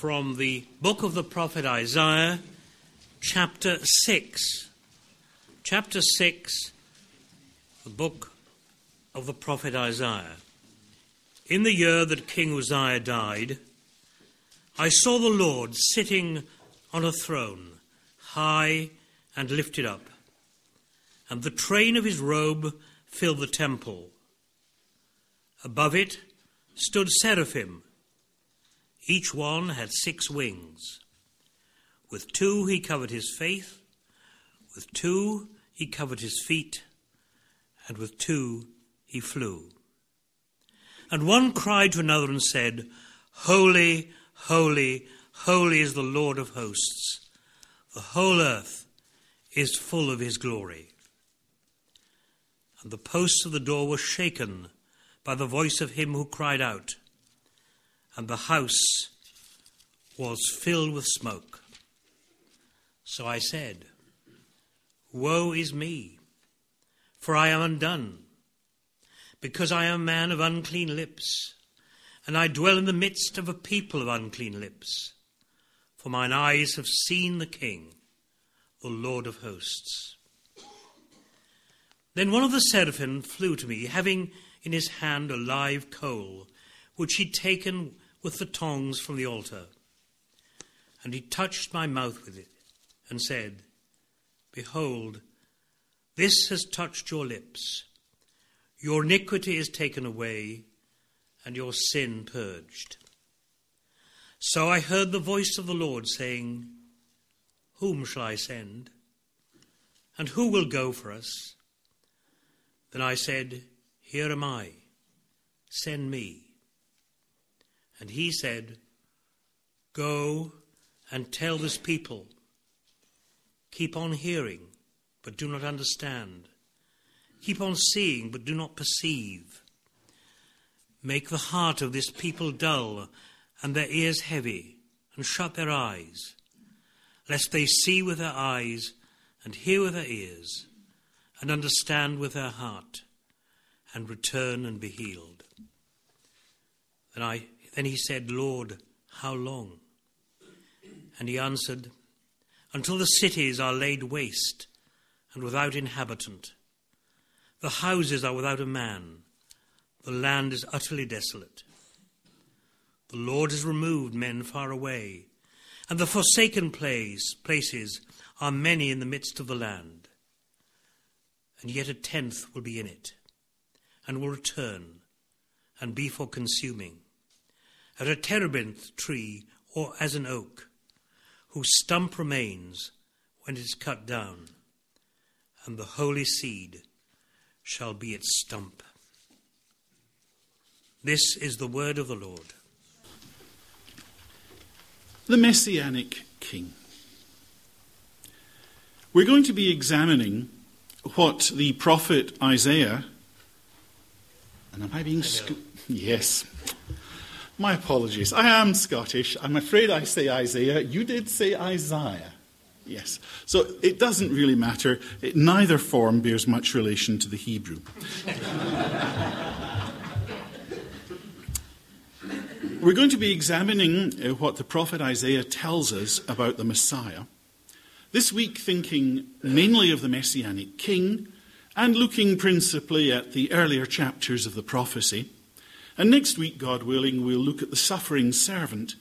from the book of the prophet Isaiah, chapter 6. Chapter 6, the book of the prophet Isaiah. In the year that King Uzziah died, I saw the Lord sitting on a throne, high and lifted up, and the train of his robe filled the temple. Above it stood seraphim. Each one had six wings. With two he covered his face, with two he covered his feet, and with two he flew. And one cried to another and said, Holy, holy, holy is the Lord of hosts. The whole earth is full of his glory. And the posts of the door were shaken by the voice of him who cried out, and the house was filled with smoke. So I said, Woe is me, for I am undone, because I am a man of unclean lips, and I dwell in the midst of a people of unclean lips. For mine eyes have seen the King, the Lord of hosts. Then one of the seraphim flew to me, having in his hand a live coal, which he'd taken with the tongs from the altar. And he touched my mouth with it, and said, Behold, this has touched your lips. Your iniquity is taken away, and your sin purged. So I heard the voice of the Lord saying, Whom shall I send? And who will go for us? Then I said, here am I, send me. And he said, Go and tell this people. Keep on hearing, but do not understand. Keep on seeing, but do not perceive. Make the heart of this people dull and their ears heavy, and shut their eyes, lest they see with their eyes, and hear with their ears, and understand with their heart and return and be healed. Then, I, then he said, Lord, how long? And he answered, Until the cities are laid waste and without inhabitant. The houses are without a man. The land is utterly desolate. The Lord has removed men far away, and the forsaken place, places are many in the midst of the land. And yet a tenth will be in it and will return and be for consuming. As a terebinth tree or as an oak, whose stump remains when it is cut down, and the holy seed shall be its stump. This is the word of the Lord. The Messianic King. We're going to be examining what the prophet Isaiah and am I being sc- Yes. My apologies. I am Scottish. I'm afraid I say Isaiah. You did say Isaiah. Yes. So it doesn't really matter. It, neither form bears much relation to the Hebrew. We're going to be examining uh, what the prophet Isaiah tells us about the Messiah. This week, thinking mainly of the Messianic king and looking principally at the earlier chapters of the prophecy. And next week, God willing, we'll look at the suffering servant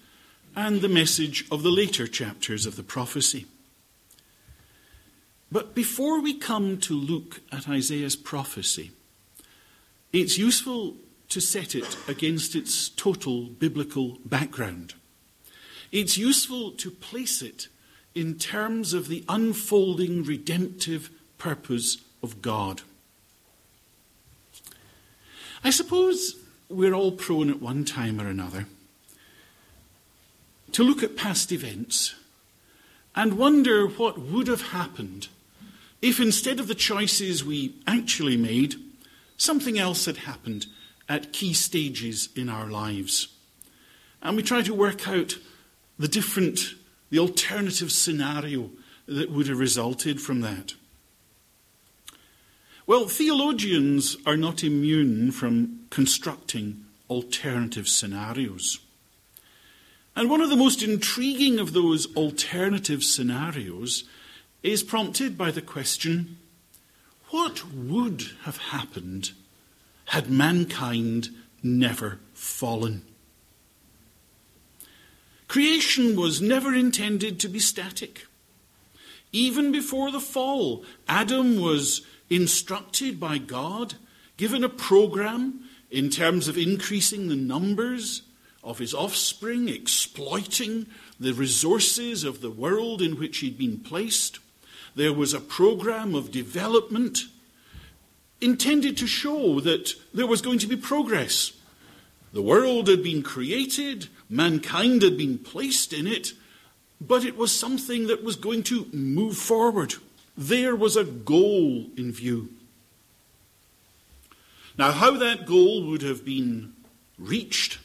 and the message of the later chapters of the prophecy. But before we come to look at Isaiah's prophecy, it's useful to set it against its total biblical background. It's useful to place it in terms of the unfolding redemptive purpose of God. I suppose we're all prone at one time or another to look at past events and wonder what would have happened if instead of the choices we actually made, something else had happened at key stages in our lives. And we try to work out the different, the alternative scenario that would have resulted from that. Well, theologians are not immune from constructing alternative scenarios. And one of the most intriguing of those alternative scenarios is prompted by the question what would have happened had mankind never fallen? Creation was never intended to be static. Even before the fall, Adam was instructed by God, given a program in terms of increasing the numbers of his offspring, exploiting the resources of the world in which he'd been placed. There was a program of development intended to show that there was going to be progress. The world had been created, mankind had been placed in it, but it was something that was going to move forward. There was a goal in view. Now, how that goal would have been reached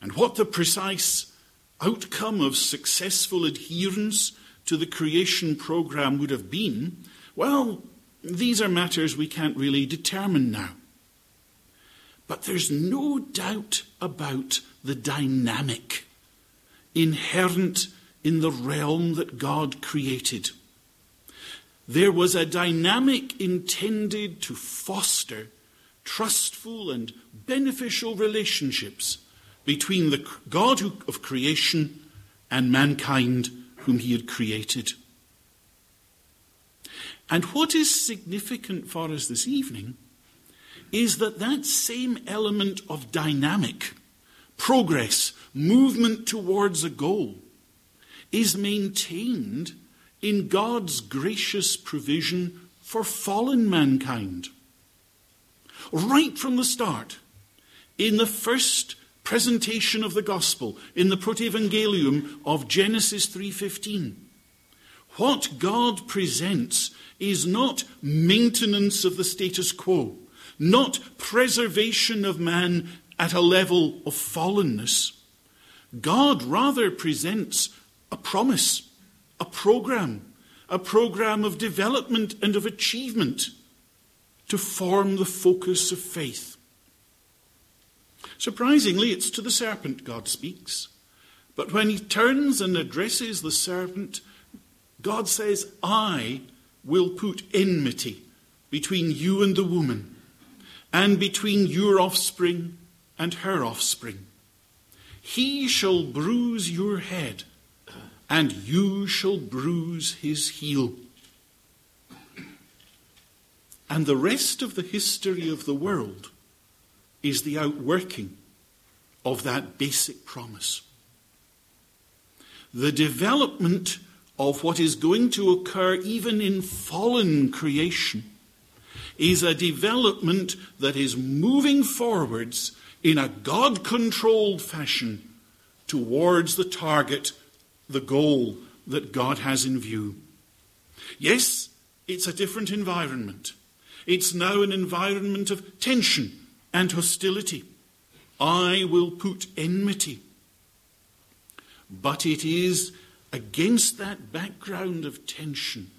and what the precise outcome of successful adherence to the creation program would have been, well, these are matters we can't really determine now. But there's no doubt about the dynamic inherent in the realm that God created. There was a dynamic intended to foster trustful and beneficial relationships between the God of creation and mankind whom he had created. And what is significant for us this evening is that that same element of dynamic, progress, movement towards a goal, is maintained in God's gracious provision for fallen mankind. Right from the start, in the first presentation of the gospel, in the protevangelium of Genesis 3:15, what God presents is not maintenance of the status quo, not preservation of man at a level of fallenness. God rather presents a promise, a program, a program of development and of achievement to form the focus of faith. Surprisingly, it's to the serpent God speaks. But when he turns and addresses the serpent, God says, I will put enmity between you and the woman, and between your offspring and her offspring. He shall bruise your head, and you shall bruise his heel. And the rest of the history of the world is the outworking of that basic promise. The development of what is going to occur even in fallen creation is a development that is moving forwards in a God controlled fashion towards the target, the goal that God has in view. Yes, it's a different environment. It's now an environment of tension and hostility. I will put enmity. But it is against that background of tension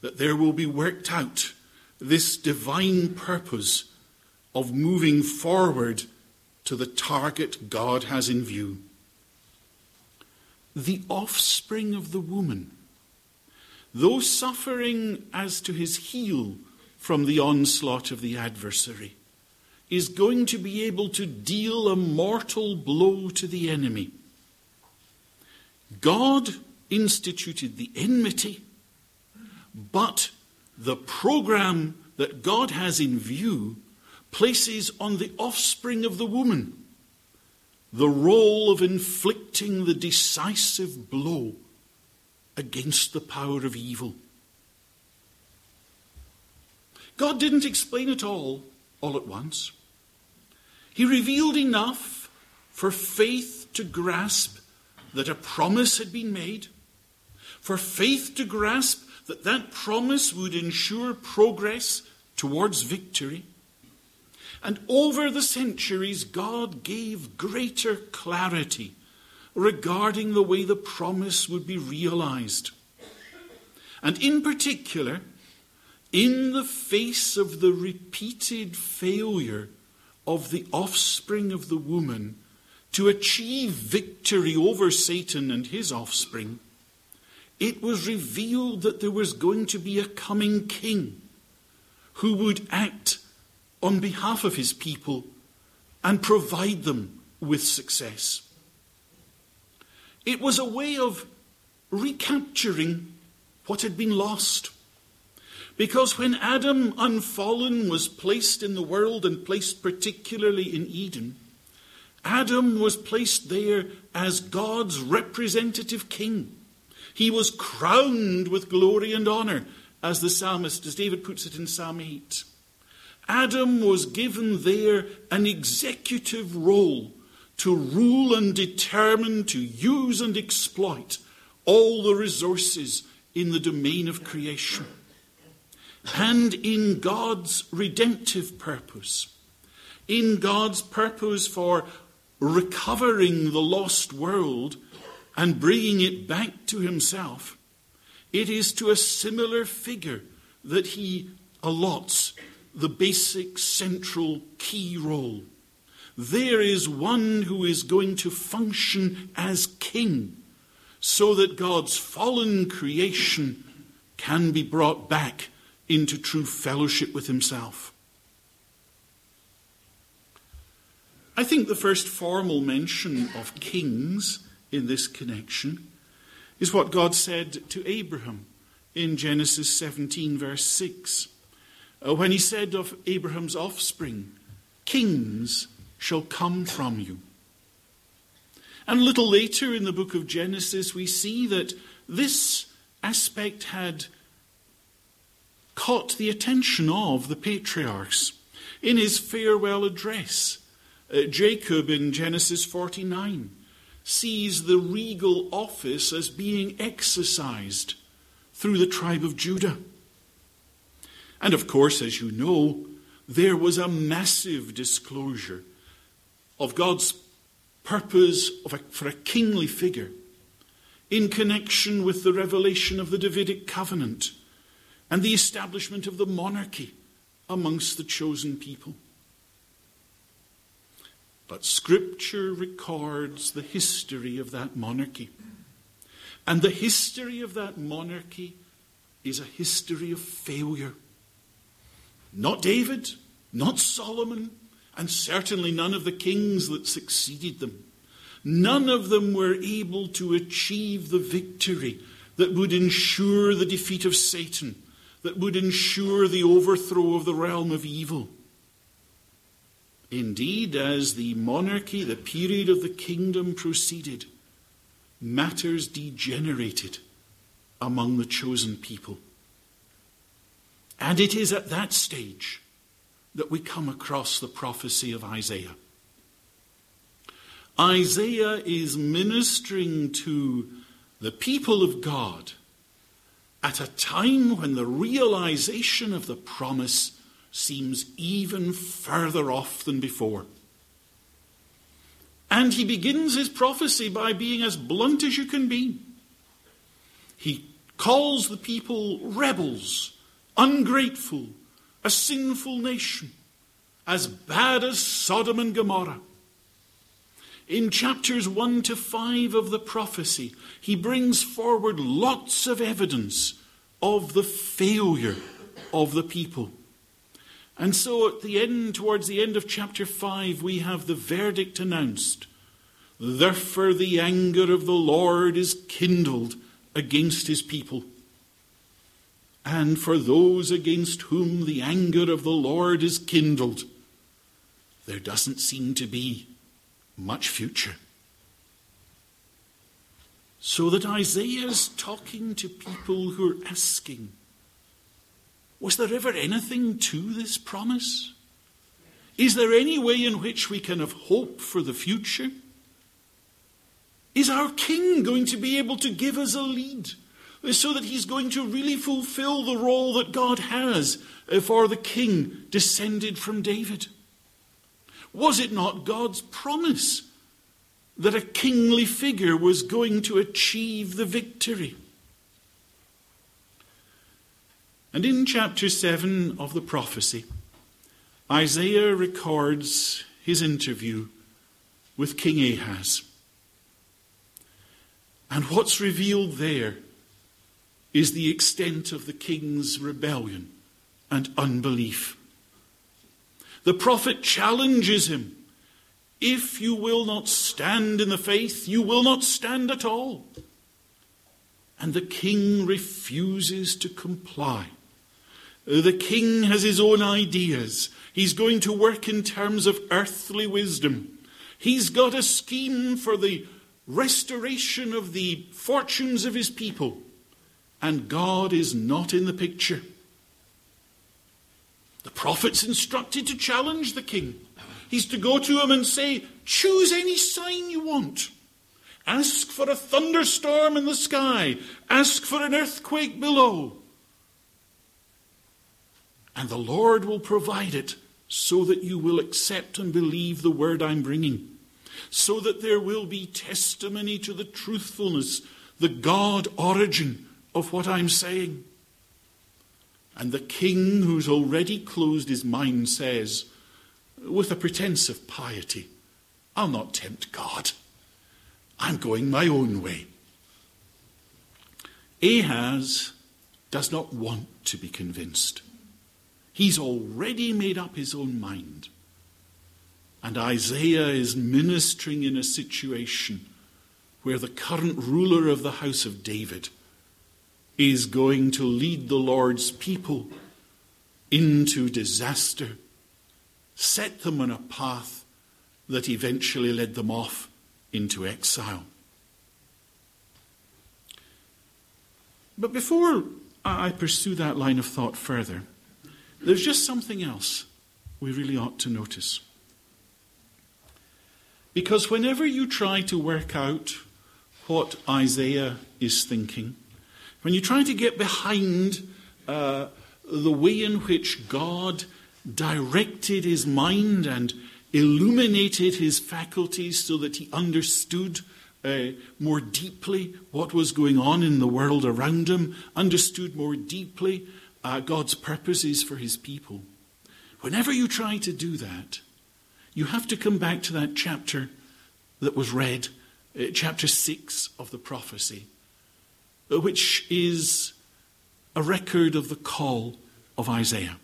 that there will be worked out this divine purpose of moving forward to the target God has in view. The offspring of the woman, though suffering as to his heel from the onslaught of the adversary, is going to be able to deal a mortal blow to the enemy. God instituted the enmity, but the program that God has in view places on the offspring of the woman the role of inflicting the decisive blow against the power of evil. God didn't explain it all all at once. He revealed enough for faith to grasp that a promise had been made for faith to grasp that that promise would ensure progress towards victory. And over the centuries, God gave greater clarity regarding the way the promise would be realized. And in particular, in the face of the repeated failure of the offspring of the woman to achieve victory over Satan and his offspring, it was revealed that there was going to be a coming king who would act on behalf of his people and provide them with success. It was a way of recapturing what had been lost. Because when Adam, unfallen, was placed in the world and placed particularly in Eden, Adam was placed there as God's representative king. He was crowned with glory and honor, as the psalmist, as David puts it in Psalm 8. Adam was given there an executive role to rule and determine, to use and exploit all the resources in the domain of creation. And in God's redemptive purpose, in God's purpose for recovering the lost world and bringing it back to Himself, it is to a similar figure that He allots the basic, central, key role. There is one who is going to function as king so that God's fallen creation can be brought back into true fellowship with Himself. I think the first formal mention of kings in this connection is what God said to Abraham in Genesis 17, verse 6, uh, when He said of Abraham's offspring, Kings shall come from you. And a little later in the book of Genesis, we see that this aspect had caught the attention of the patriarchs. In his farewell address, uh, Jacob in Genesis 49 sees the regal office as being exercised through the tribe of Judah. And of course, as you know, there was a massive disclosure of God's purpose a, for a kingly figure in connection with the revelation of the Davidic covenant and the establishment of the monarchy amongst the chosen people. But Scripture records the history of that monarchy. And the history of that monarchy is a history of failure. Not David, not Solomon, and certainly none of the kings that succeeded them. None of them were able to achieve the victory that would ensure the defeat of Satan, that would ensure the overthrow of the realm of evil. Indeed, as the monarchy, the period of the kingdom proceeded, matters degenerated among the chosen people. And it is at that stage that we come across the prophecy of Isaiah. Isaiah is ministering to the people of God at a time when the realization of the promise seems even further off than before. And he begins his prophecy by being as blunt as you can be. He calls the people rebels, ungrateful, a sinful nation, as bad as Sodom and Gomorrah. In chapters 1 to 5 of the prophecy, he brings forward lots of evidence of the failure of the people. And so at the end, towards the end of chapter 5, we have the verdict announced. Therefore the anger of the Lord is kindled against his people and for those against whom the anger of the Lord is kindled, there doesn't seem to be much future. So that Isaiah is talking to people who are asking, was there ever anything to this promise? Is there any way in which we can have hope for the future? Is our king going to be able to give us a lead? So that he's going to really fulfill the role that God has uh, for the king descended from David. Was it not God's promise that a kingly figure was going to achieve the victory? And in chapter 7 of the prophecy, Isaiah records his interview with King Ahaz. And what's revealed there is the extent of the king's rebellion and unbelief. The prophet challenges him if you will not stand in the faith, you will not stand at all. And the king refuses to comply. The king has his own ideas. He's going to work in terms of earthly wisdom. He's got a scheme for the restoration of the fortunes of his people. And God is not in the picture. The prophet's instructed to challenge the king. He's to go to him and say, Choose any sign you want. Ask for a thunderstorm in the sky. Ask for an earthquake below. And the Lord will provide it so that you will accept and believe the word I'm bringing. So that there will be testimony to the truthfulness, the God origin of what I'm saying. And the king who's already closed his mind says, with a pretense of piety, I'll not tempt God. I'm going my own way. Ahaz does not want to be convinced. He's already made up his own mind. And Isaiah is ministering in a situation where the current ruler of the house of David is going to lead the Lord's people into disaster set them on a path that eventually led them off into exile. But before I pursue that line of thought further, there's just something else we really ought to notice. Because whenever you try to work out what Isaiah is thinking, when you try to get behind uh, the way in which God directed his mind and illuminated his faculties so that he understood uh, more deeply what was going on in the world around him, understood more deeply uh, God's purposes for his people. Whenever you try to do that, you have to come back to that chapter that was read, uh, chapter 6 of the prophecy, Uh, which is a record of the call of Isaiah.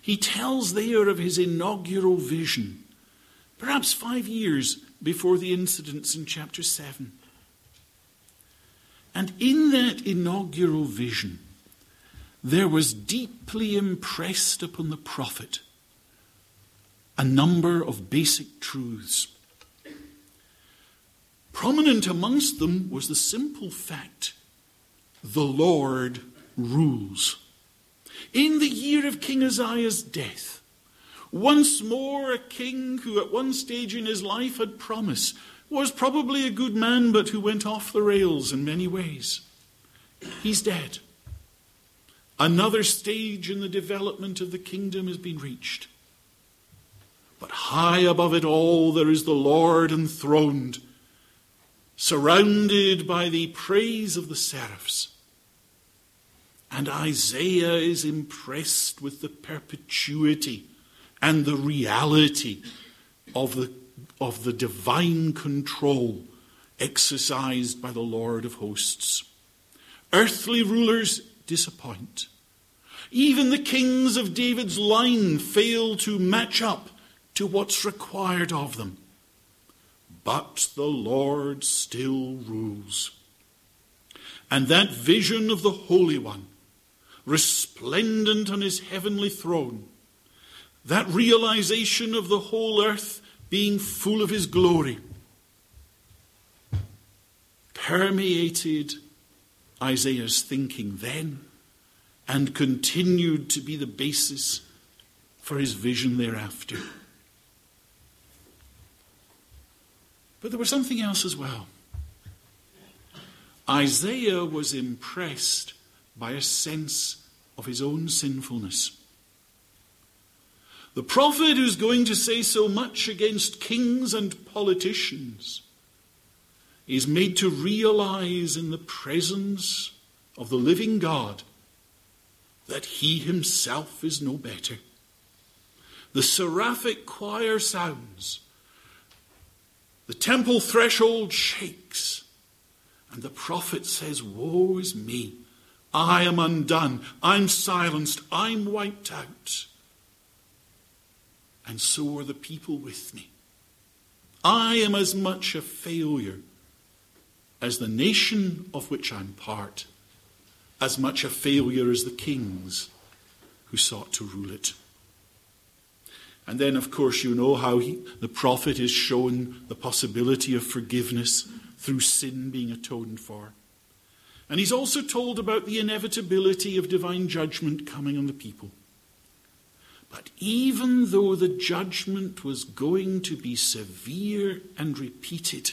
He tells there of his inaugural vision, perhaps five years before the incidents in chapter 7. And in that inaugural vision, there was deeply impressed upon the prophet a number of basic truths. Prominent amongst them was the simple fact the Lord rules in the year of King Uzziah's death, once more a king who at one stage in his life had promise, was probably a good man, but who went off the rails in many ways. He's dead. Another stage in the development of the kingdom has been reached. But high above it all, there is the Lord enthroned, surrounded by the praise of the seraphs. And Isaiah is impressed with the perpetuity and the reality of the, of the divine control exercised by the Lord of hosts. Earthly rulers disappoint. Even the kings of David's line fail to match up to what's required of them. But the Lord still rules. And that vision of the Holy One resplendent on his heavenly throne. That realization of the whole earth being full of his glory permeated Isaiah's thinking then and continued to be the basis for his vision thereafter. But there was something else as well. Isaiah was impressed by a sense of his own sinfulness. The prophet who's going to say so much against kings and politicians is made to realize in the presence of the living God that he himself is no better. The seraphic choir sounds The temple threshold shakes. And the prophet says, Woe is me. I am undone. I'm silenced. I'm wiped out. And so are the people with me. I am as much a failure as the nation of which I'm part, as much a failure as the kings who sought to rule it. And then, of course, you know how he, the prophet is shown the possibility of forgiveness through sin being atoned for. And he's also told about the inevitability of divine judgment coming on the people. But even though the judgment was going to be severe and repeated,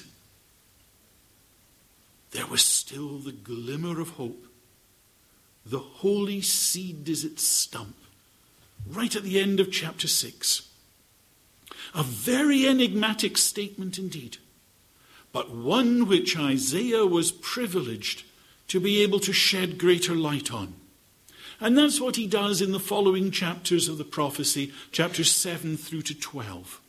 there was still the glimmer of hope. The holy seed is its stump, right at the end of chapter 6. A very enigmatic statement indeed, but one which Isaiah was privileged to be able to shed greater light on. And that's what he does in the following chapters of the prophecy, chapters 7 through to 12.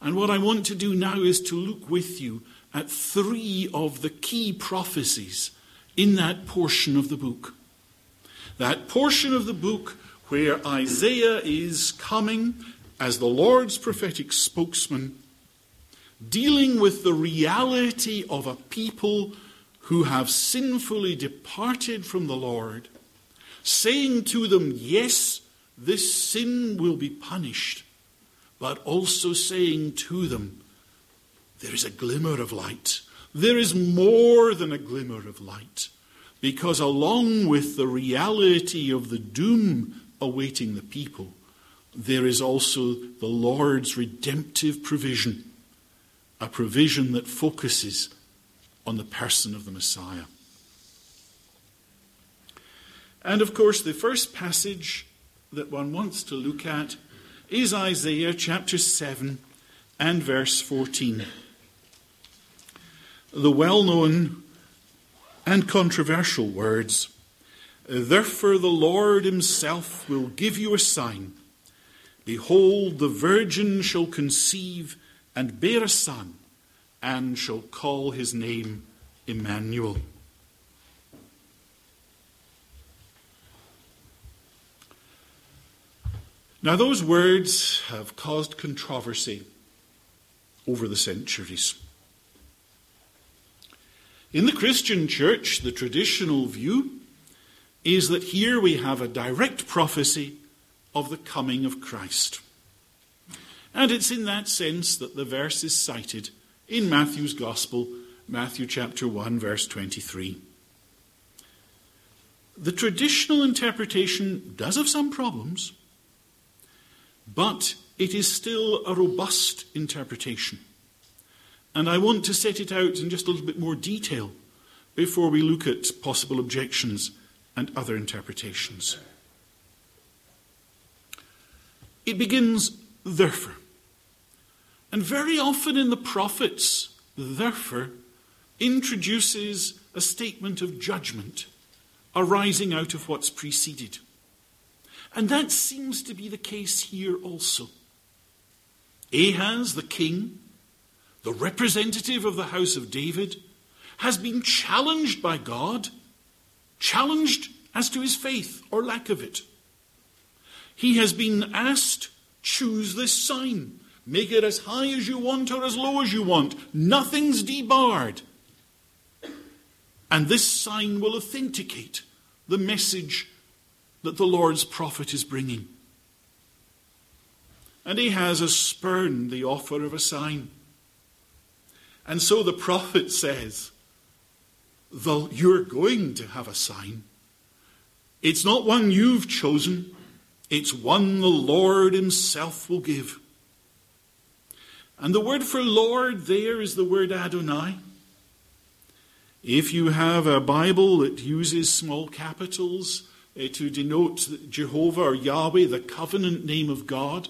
And what I want to do now is to look with you at three of the key prophecies in that portion of the book. That portion of the book where Isaiah is coming as the Lord's prophetic spokesman, dealing with the reality of a people who have sinfully departed from the Lord saying to them, Yes, this sin will be punished, but also saying to them, There is a glimmer of light. There is more than a glimmer of light, because along with the reality of the doom awaiting the people, there is also the Lord's redemptive provision, a provision that focuses on the person of the Messiah. And of course, the first passage that one wants to look at is Isaiah chapter 7 and verse 14. The well known and controversial words Therefore, the Lord Himself will give you a sign. Behold, the virgin shall conceive and bear a son, and shall call his name Emmanuel. Now, those words have caused controversy over the centuries. In the Christian church, the traditional view is that here we have a direct prophecy of the coming of Christ. And it's in that sense that the verse is cited in Matthew's Gospel, Matthew chapter 1, verse 23. The traditional interpretation does have some problems. But it is still a robust interpretation. And I want to set it out in just a little bit more detail before we look at possible objections and other interpretations. It begins, therefore. And very often in the prophets, therefore introduces a statement of judgment arising out of what's preceded. And that seems to be the case here also. Ahaz, the king, the representative of the house of David, has been challenged by God, challenged as to his faith or lack of it. He has been asked, choose this sign. Make it as high as you want or as low as you want. Nothing's debarred. And this sign will authenticate the message that the Lord's prophet is bringing. And he has spurned the offer of a sign. And so the prophet says, Though you're going to have a sign, it's not one you've chosen, it's one the Lord Himself will give. And the word for Lord there is the word Adonai. If you have a Bible that uses small capitals, uh, to denote Jehovah or Yahweh, the covenant name of God.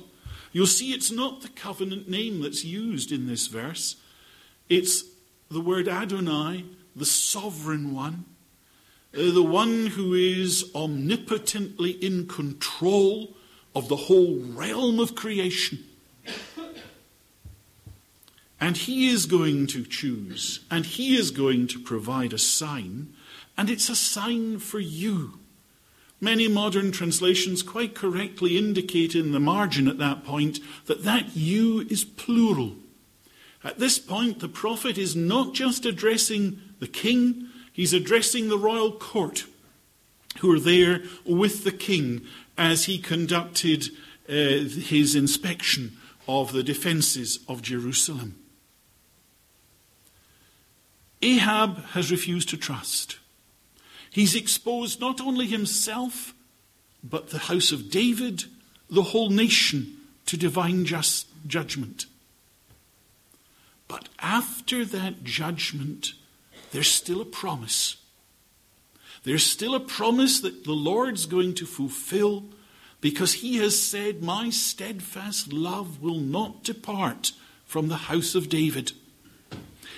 You'll see it's not the covenant name that's used in this verse. It's the word Adonai, the sovereign one, uh, the one who is omnipotently in control of the whole realm of creation. And he is going to choose, and he is going to provide a sign, and it's a sign for you. Many modern translations quite correctly indicate in the margin at that point that that you is plural. At this point, the prophet is not just addressing the king, he's addressing the royal court who are there with the king as he conducted uh, his inspection of the defences of Jerusalem. Ahab has refused to trust. He's exposed not only himself, but the house of David, the whole nation, to divine just judgment. But after that judgment, there's still a promise. There's still a promise that the Lord's going to fulfill because he has said, My steadfast love will not depart from the house of David.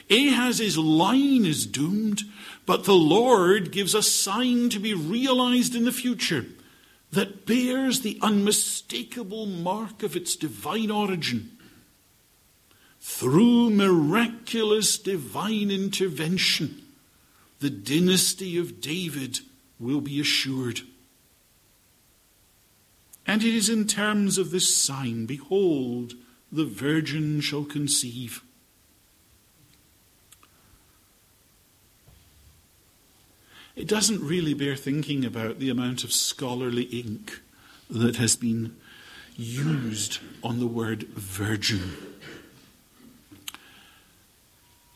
Ahaz's line is doomed, but the Lord gives a sign to be realized in the future that bears the unmistakable mark of its divine origin. Through miraculous divine intervention, the dynasty of David will be assured. And it is in terms of this sign Behold, the virgin shall conceive. It doesn't really bear thinking about the amount of scholarly ink that has been used on the word virgin.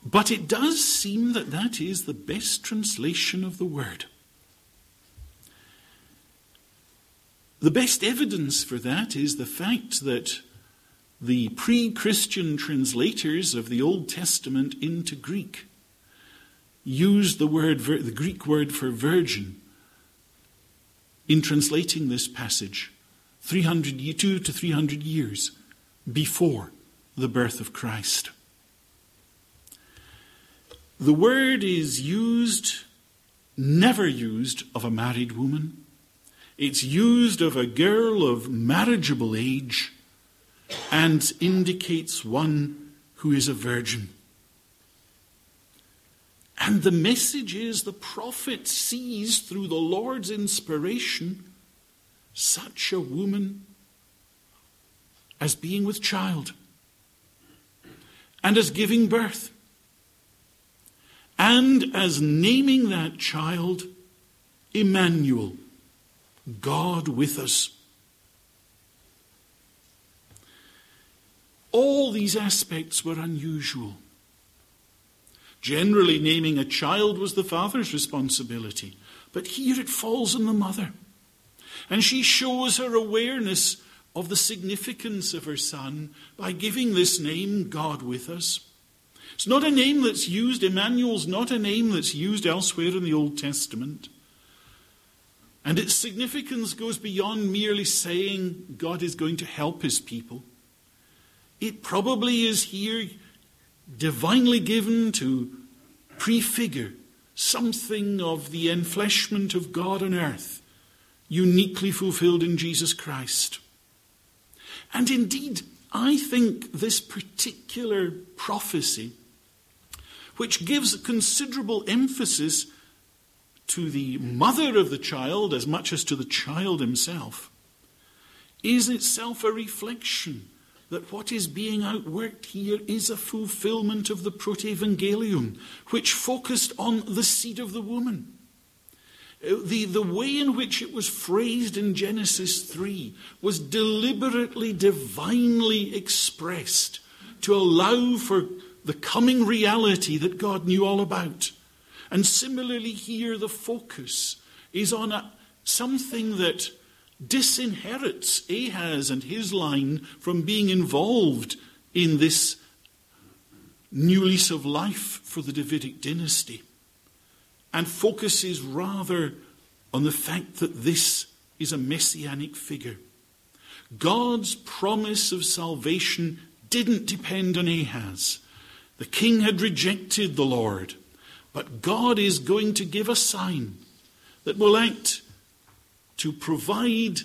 But it does seem that that is the best translation of the word. The best evidence for that is the fact that the pre Christian translators of the Old Testament into Greek used the word, the Greek word for virgin in translating this passage 300, two to 300 years before the birth of Christ. The word is used, never used, of a married woman. It's used of a girl of marriageable age and indicates one who is a virgin. And the message is the prophet sees through the Lord's inspiration such a woman as being with child and as giving birth and as naming that child Emmanuel, God with us. All these aspects were unusual. Generally, naming a child was the father's responsibility, but here it falls on the mother. And she shows her awareness of the significance of her son by giving this name, God with us. It's not a name that's used, Emmanuel's not a name that's used elsewhere in the Old Testament. And its significance goes beyond merely saying God is going to help his people. It probably is here divinely given to prefigure something of the enfleshment of God on earth, uniquely fulfilled in Jesus Christ. And indeed, I think this particular prophecy which gives considerable emphasis to the mother of the child as much as to the child himself, is itself a reflection that what is being outworked here is a fulfillment of the protevangelium, which focused on the seed of the woman. The, the way in which it was phrased in Genesis 3 was deliberately, divinely expressed to allow for the coming reality that God knew all about. And similarly, here the focus is on a, something that disinherits Ahaz and his line from being involved in this new lease of life for the Davidic dynasty and focuses rather on the fact that this is a messianic figure. God's promise of salvation didn't depend on Ahaz. The king had rejected the Lord, but God is going to give a sign that will act to provide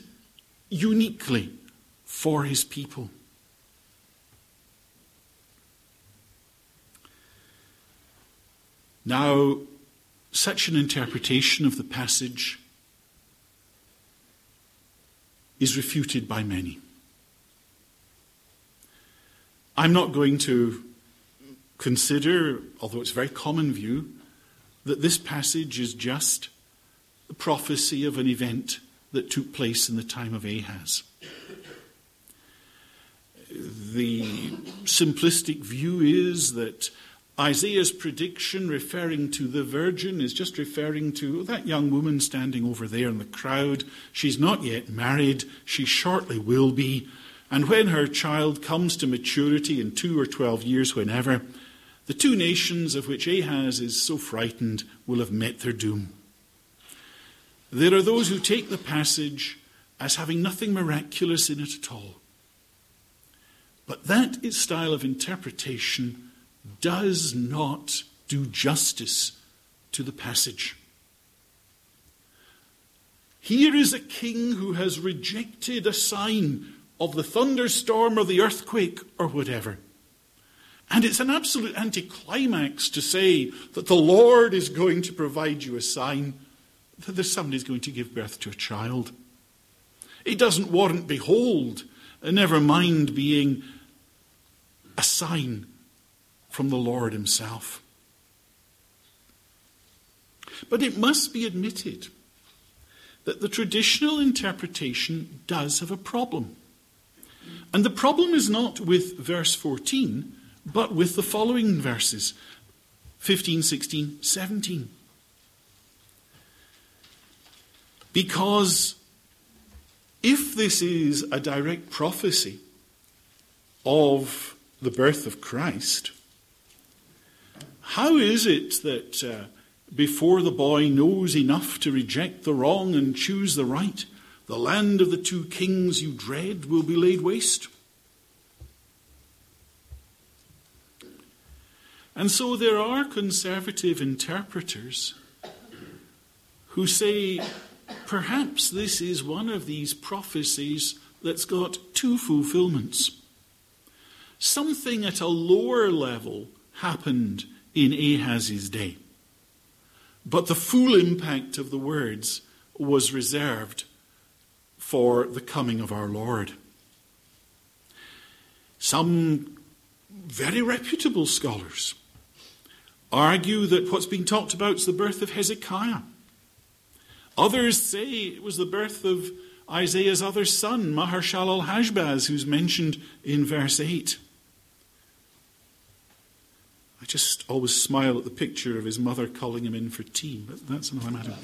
uniquely for his people. Now, such an interpretation of the passage is refuted by many. I'm not going to consider, although it's a very common view, that this passage is just the prophecy of an event that took place in the time of Ahaz. The simplistic view is that Isaiah's prediction referring to the virgin is just referring to that young woman standing over there in the crowd. She's not yet married, she shortly will be. And when her child comes to maturity in two or twelve years, whenever, the two nations of which Ahaz is so frightened will have met their doom. There are those who take the passage as having nothing miraculous in it at all. But that style of interpretation does not do justice to the passage. Here is a king who has rejected a sign of the thunderstorm or the earthquake or whatever. And it's an absolute anticlimax to say that the Lord is going to provide you a sign that there's somebody's going to give birth to a child. It doesn't warrant behold, never mind being a sign from the Lord Himself. But it must be admitted that the traditional interpretation does have a problem. And the problem is not with verse 14, but with the following verses 15, 16, 17. Because if this is a direct prophecy of the birth of Christ, how is it that uh, before the boy knows enough to reject the wrong and choose the right, the land of the two kings you dread will be laid waste? And so there are conservative interpreters who say perhaps this is one of these prophecies that's got two fulfillments. Something at a lower level happened in Ahaz's day, but the full impact of the words was reserved for the coming of our Lord. Some very reputable scholars argue that what's being talked about is the birth of Hezekiah. Others say it was the birth of Isaiah's other son, Maher-shalal Hashbaz, who's mentioned in verse 8. I just always smile at the picture of his mother calling him in for tea, but that's another matter.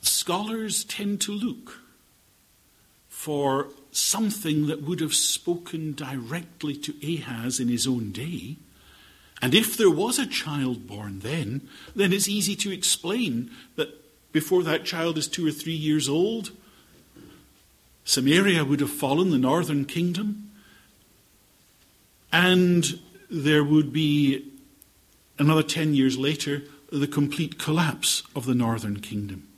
Scholars tend to look for something that would have spoken directly to Ahaz in his own day. And if there was a child born then, then it's easy to explain that before that child is two or three years old, Samaria would have fallen, the northern kingdom, and there would be another 10 years later the complete collapse of the northern kingdom.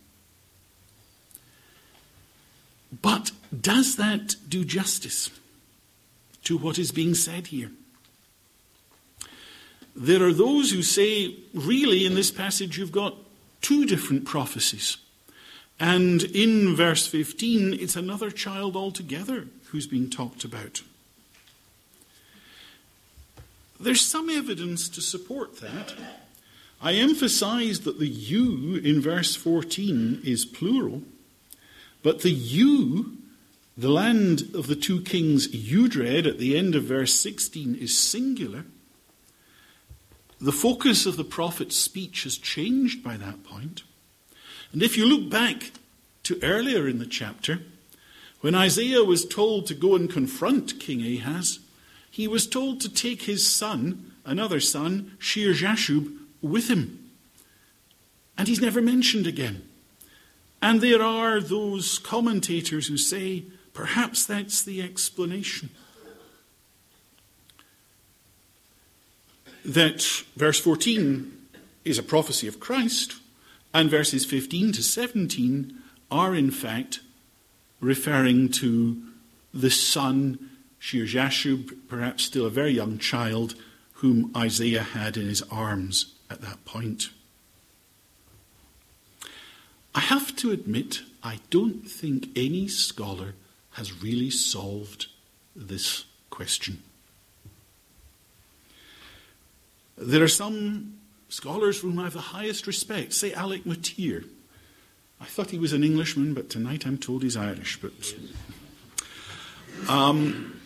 But does that do justice to what is being said here? There are those who say, really, in this passage, you've got two different prophecies. And in verse 15, it's another child altogether who's being talked about. There's some evidence to support that. I emphasize that the you in verse 14 is plural. But the you, the land of the two kings you dread at the end of verse 16 is singular. The focus of the prophet's speech has changed by that point. And if you look back to earlier in the chapter, when Isaiah was told to go and confront King Ahaz, he was told to take his son, another son, Shear Jashub, with him. And he's never mentioned again. And there are those commentators who say perhaps that's the explanation. That verse 14 is a prophecy of Christ, and verses 15 to 17 are in fact referring to the son Shear-jashub, perhaps still a very young child, whom Isaiah had in his arms at that point. I have to admit, I don't think any scholar has really solved this question. There are some scholars whom I have the highest respect, say Alec Motyer. I thought he was an Englishman, but tonight I'm told he's Irish. But um,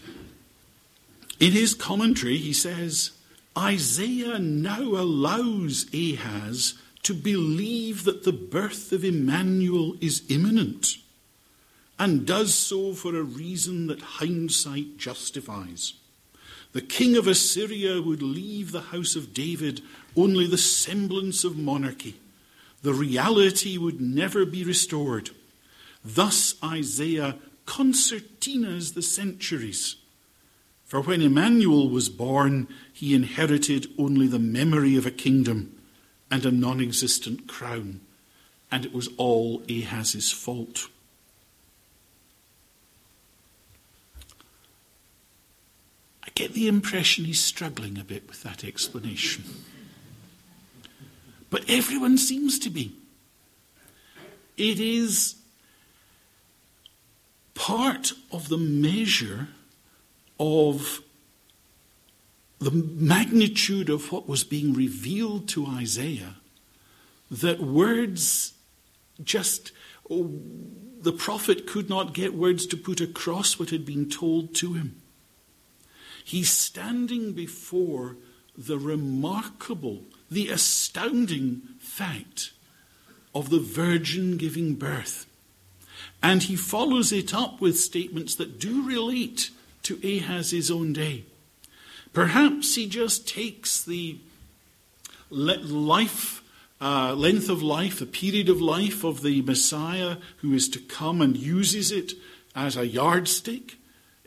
in his commentary, he says Isaiah now allows Ahaz to believe that the birth of Emmanuel is imminent, and does so for a reason that hindsight justifies. The king of Assyria would leave the house of David only the semblance of monarchy. The reality would never be restored. Thus Isaiah concertinas the centuries. For when Emmanuel was born, he inherited only the memory of a kingdom and a non existent crown, and it was all Ahaz's fault. Get the impression he's struggling a bit with that explanation. But everyone seems to be. It is part of the measure of the magnitude of what was being revealed to Isaiah that words just, oh, the prophet could not get words to put across what had been told to him. He's standing before the remarkable, the astounding fact of the virgin giving birth. And he follows it up with statements that do relate to Ahaz's own day. Perhaps he just takes the life, uh, length of life, the period of life of the Messiah who is to come and uses it as a yardstick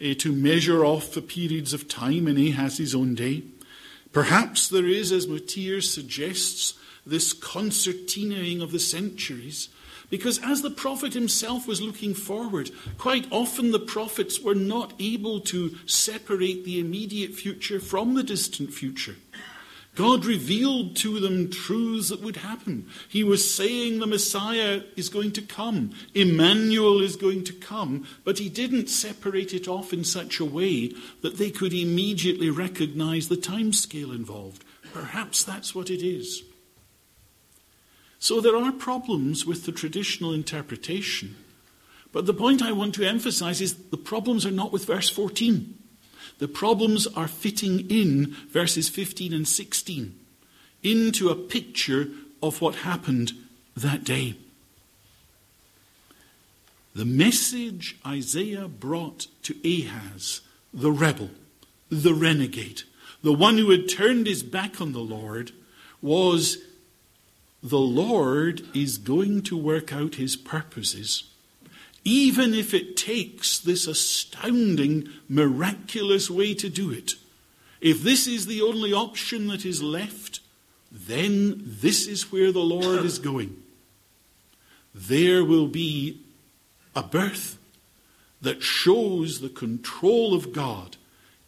uh, to measure off the periods of time in Ahaz's own day. Perhaps there is, as Motyer suggests, this concertinaing of the centuries because as the prophet himself was looking forward, quite often the prophets were not able to separate the immediate future from the distant future. God revealed to them truths that would happen. He was saying the Messiah is going to come, Emmanuel is going to come, but he didn't separate it off in such a way that they could immediately recognize the time scale involved. Perhaps that's what it is. So there are problems with the traditional interpretation. But the point I want to emphasize is the problems are not with verse 14. The problems are fitting in verses 15 and 16 into a picture of what happened that day. The message Isaiah brought to Ahaz, the rebel, the renegade, the one who had turned his back on the Lord, was the Lord is going to work out his purposes, even if it takes this astounding, miraculous way to do it. If this is the only option that is left, then this is where the Lord is going. There will be a birth that shows the control of God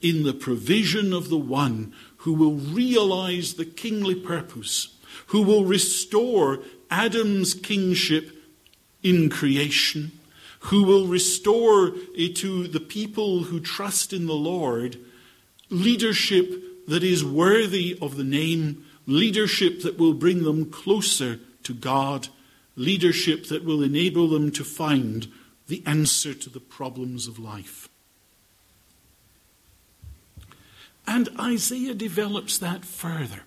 in the provision of the one who will realize the kingly purpose who will restore Adam's kingship in creation, who will restore to the people who trust in the Lord leadership that is worthy of the name, leadership that will bring them closer to God, leadership that will enable them to find the answer to the problems of life. And Isaiah develops that further.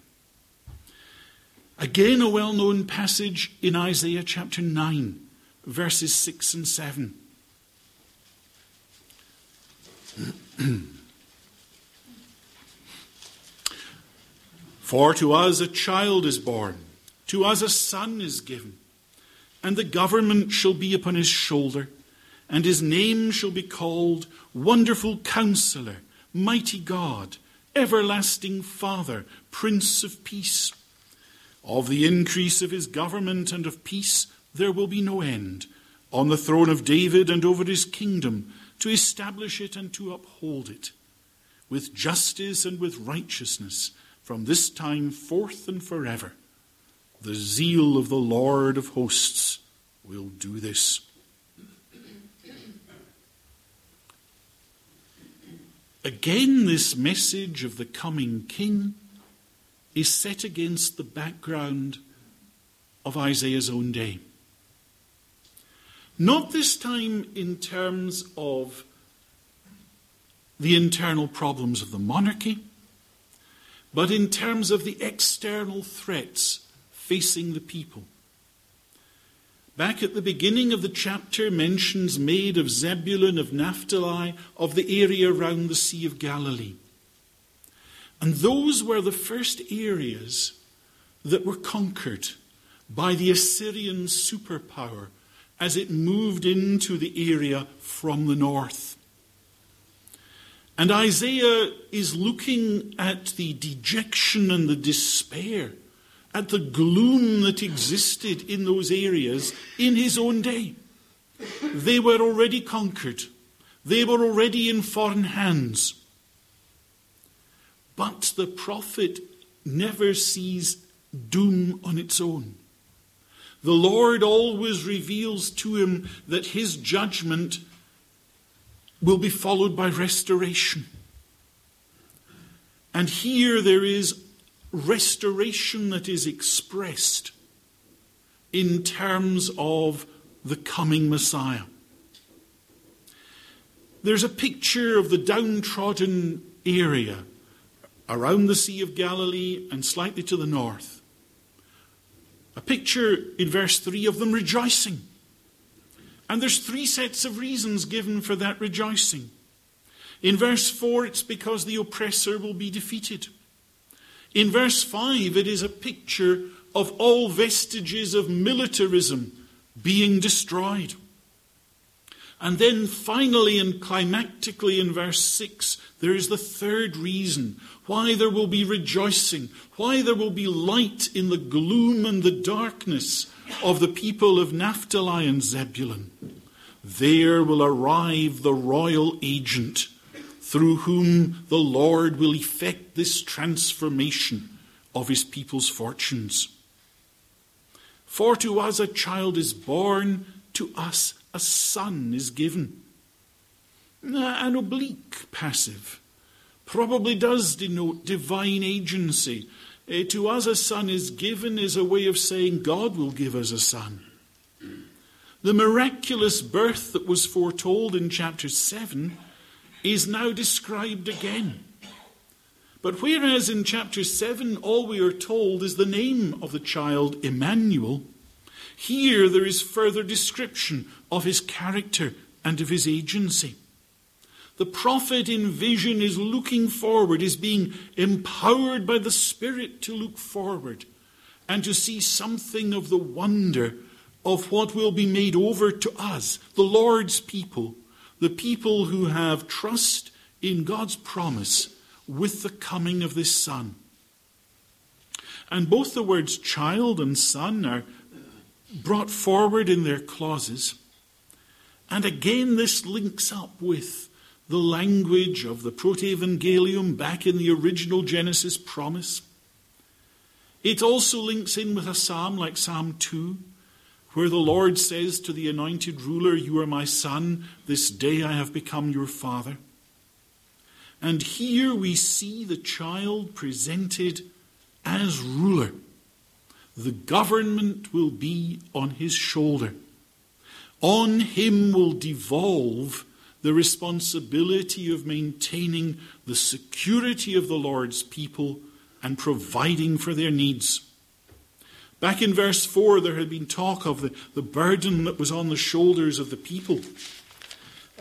Again, a well known passage in Isaiah chapter 9, verses 6 and 7. For to us a child is born, to us a son is given, and the government shall be upon his shoulder, and his name shall be called Wonderful Counselor, Mighty God, Everlasting Father, Prince of Peace. Of the increase of his government and of peace there will be no end, on the throne of David and over his kingdom, to establish it and to uphold it with justice and with righteousness from this time forth and forever. The zeal of the Lord of hosts will do this. Again, this message of the coming king is set against the background of Isaiah's own day. Not this time in terms of the internal problems of the monarchy, but in terms of the external threats facing the people. Back at the beginning of the chapter, mentions made of Zebulun, of Naphtali, of the area around the Sea of Galilee. And those were the first areas that were conquered by the Assyrian superpower as it moved into the area from the north. And Isaiah is looking at the dejection and the despair, at the gloom that existed in those areas in his own day. They were already conquered, they were already in foreign hands. But the prophet never sees doom on its own. The Lord always reveals to him that his judgment will be followed by restoration. And here there is restoration that is expressed in terms of the coming Messiah. There's a picture of the downtrodden area around the Sea of Galilee and slightly to the north. A picture in verse 3 of them rejoicing. And there's three sets of reasons given for that rejoicing. In verse 4, it's because the oppressor will be defeated. In verse 5, it is a picture of all vestiges of militarism being destroyed. And then finally and climactically in verse 6, there is the third reason why there will be rejoicing, why there will be light in the gloom and the darkness of the people of Naphtali and Zebulun. There will arrive the royal agent through whom the Lord will effect this transformation of his people's fortunes. For to us a child is born, to us a son is given. An oblique passive probably does denote divine agency uh, to us a son is given is a way of saying God will give us a son. The miraculous birth that was foretold in chapter 7 is now described again. But whereas in chapter 7 all we are told is the name of the child, Emmanuel, here there is further description of his character and of his agency. The prophet in vision is looking forward, is being empowered by the Spirit to look forward and to see something of the wonder of what will be made over to us, the Lord's people, the people who have trust in God's promise with the coming of this Son. And both the words child and son are brought forward in their clauses. And again, this links up with the language of the Protevangelium back in the original Genesis promise. It also links in with a psalm like Psalm 2, where the Lord says to the anointed ruler, You are my son, this day I have become your father. And here we see the child presented as ruler. The government will be on his shoulder. On him will devolve the responsibility of maintaining the security of the Lord's people and providing for their needs. Back in verse 4, there had been talk of the, the burden that was on the shoulders of the people.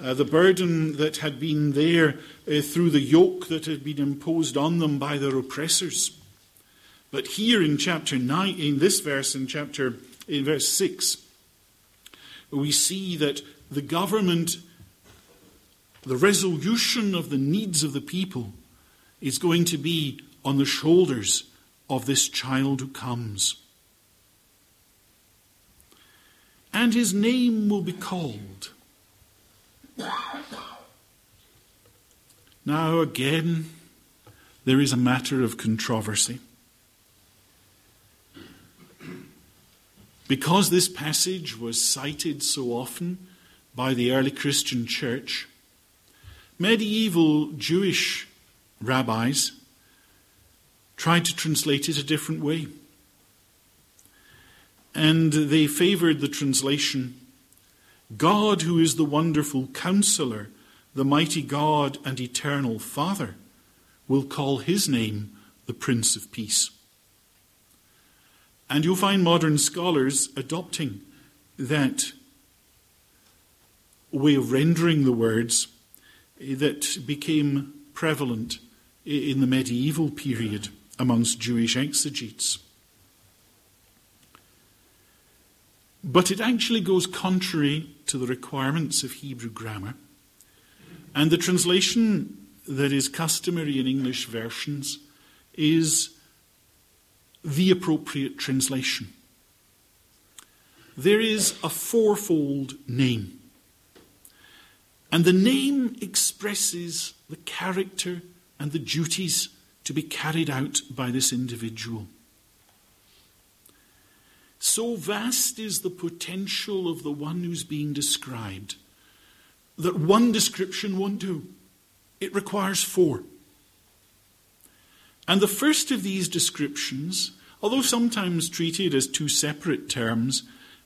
Uh, the burden that had been there uh, through the yoke that had been imposed on them by their oppressors. But here in chapter 9, in this verse, in chapter, in verse 6, we see that the government the resolution of the needs of the people is going to be on the shoulders of this child who comes. And his name will be called Now, again, there is a matter of controversy. Because this passage was cited so often by the early Christian church, medieval Jewish rabbis tried to translate it a different way. And they favored the translation God, who is the wonderful counselor, the mighty God and eternal Father, will call his name the Prince of Peace. And you'll find modern scholars adopting that way of rendering the words that became prevalent in the medieval period amongst Jewish exegetes. But it actually goes contrary to the requirements of Hebrew grammar. And the translation that is customary in English versions is the appropriate translation. There is a fourfold name. And the name expresses the character and the duties to be carried out by this individual. So vast is the potential of the one who's being described that one description won't do. It requires four. And the first of these descriptions, although sometimes treated as two separate terms,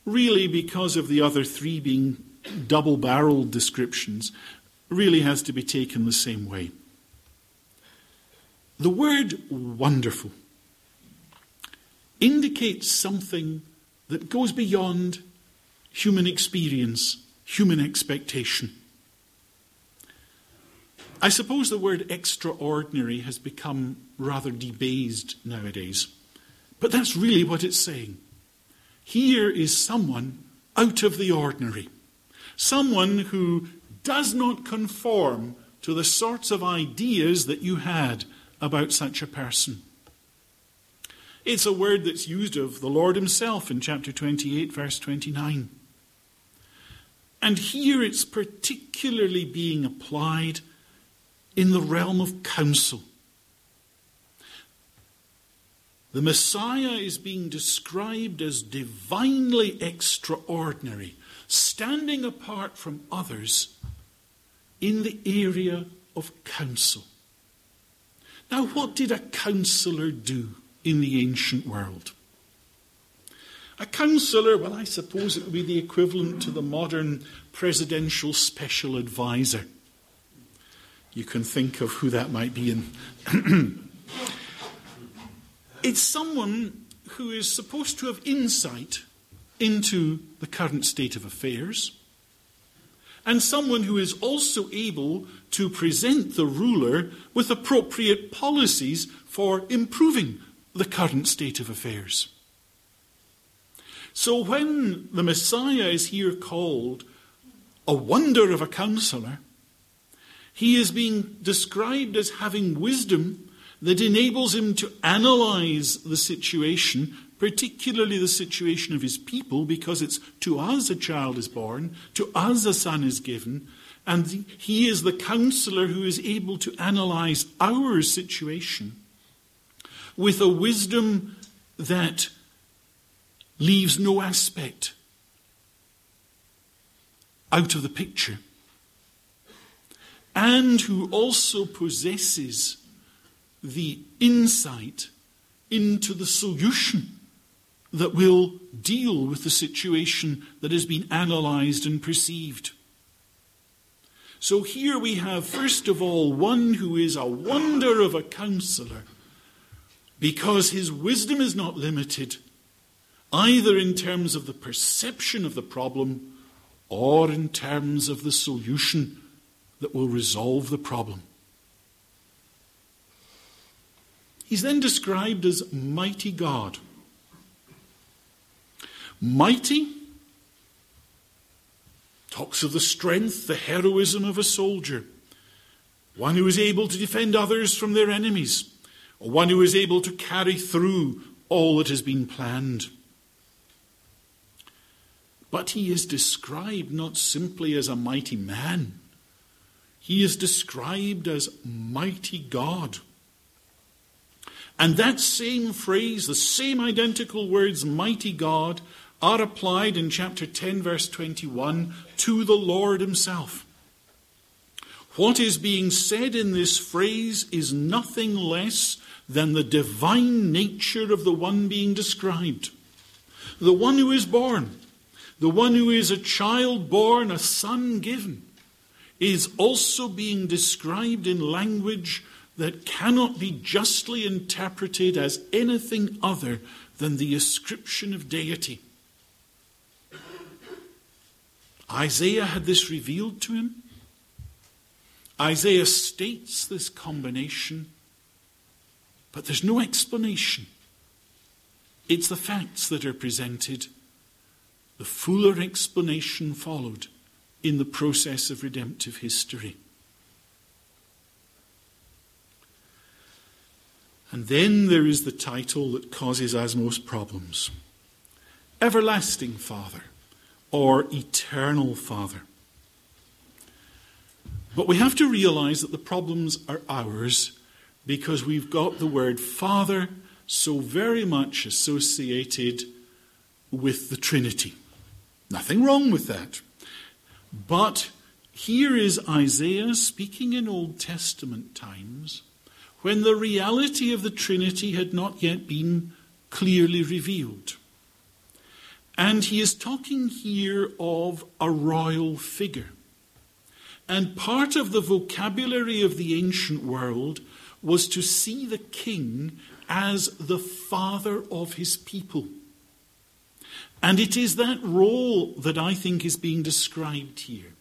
really because of the other three being double barreled descriptions, really has to be taken the same way. The word wonderful indicates something that goes beyond human experience, human expectation. I suppose the word extraordinary has become rather debased nowadays, but that's really what it's saying. Here is someone out of the ordinary, someone who does not conform to the sorts of ideas that you had about such a person. It's a word that's used of the Lord Himself in chapter 28, verse 29. And here it's particularly being applied in the realm of counsel. The Messiah is being described as divinely extraordinary, standing apart from others in the area of counsel. Now, what did a counselor do in the ancient world? A counselor, well, I suppose it would be the equivalent to the modern presidential special advisor. You can think of who that might be. In. it's someone who is supposed to have insight into the current state of affairs, and someone who is also able to present the ruler with appropriate policies for improving the current state of affairs. So when the Messiah is here called a wonder of a counselor, he is being described as having wisdom that enables him to analyze the situation, particularly the situation of his people, because it's to us a child is born, to us a son is given, and he is the counselor who is able to analyze our situation with a wisdom that leaves no aspect out of the picture and who also possesses the insight into the solution that will deal with the situation that has been analysed and perceived. So here we have, first of all, one who is a wonder of a counselor because his wisdom is not limited either in terms of the perception of the problem or in terms of the solution that will resolve the problem. He's then described as mighty God. Mighty talks of the strength, the heroism of a soldier, one who is able to defend others from their enemies, or one who is able to carry through all that has been planned. But he is described not simply as a mighty man he is described as mighty God. And that same phrase, the same identical words, mighty God, are applied in chapter 10, verse 21, to the Lord Himself. What is being said in this phrase is nothing less than the divine nature of the one being described. The one who is born, the one who is a child born, a son given, is also being described in language that cannot be justly interpreted as anything other than the ascription of deity. Isaiah had this revealed to him. Isaiah states this combination, but there's no explanation. It's the facts that are presented. The fuller explanation followed in the process of redemptive history. And then there is the title that causes us most problems Everlasting Father or Eternal Father. But we have to realize that the problems are ours because we've got the word Father so very much associated with the Trinity. Nothing wrong with that. But here is Isaiah speaking in Old Testament times when the reality of the Trinity had not yet been clearly revealed. And he is talking here of a royal figure. And part of the vocabulary of the ancient world was to see the king as the father of his people. And it is that role that I think is being described here.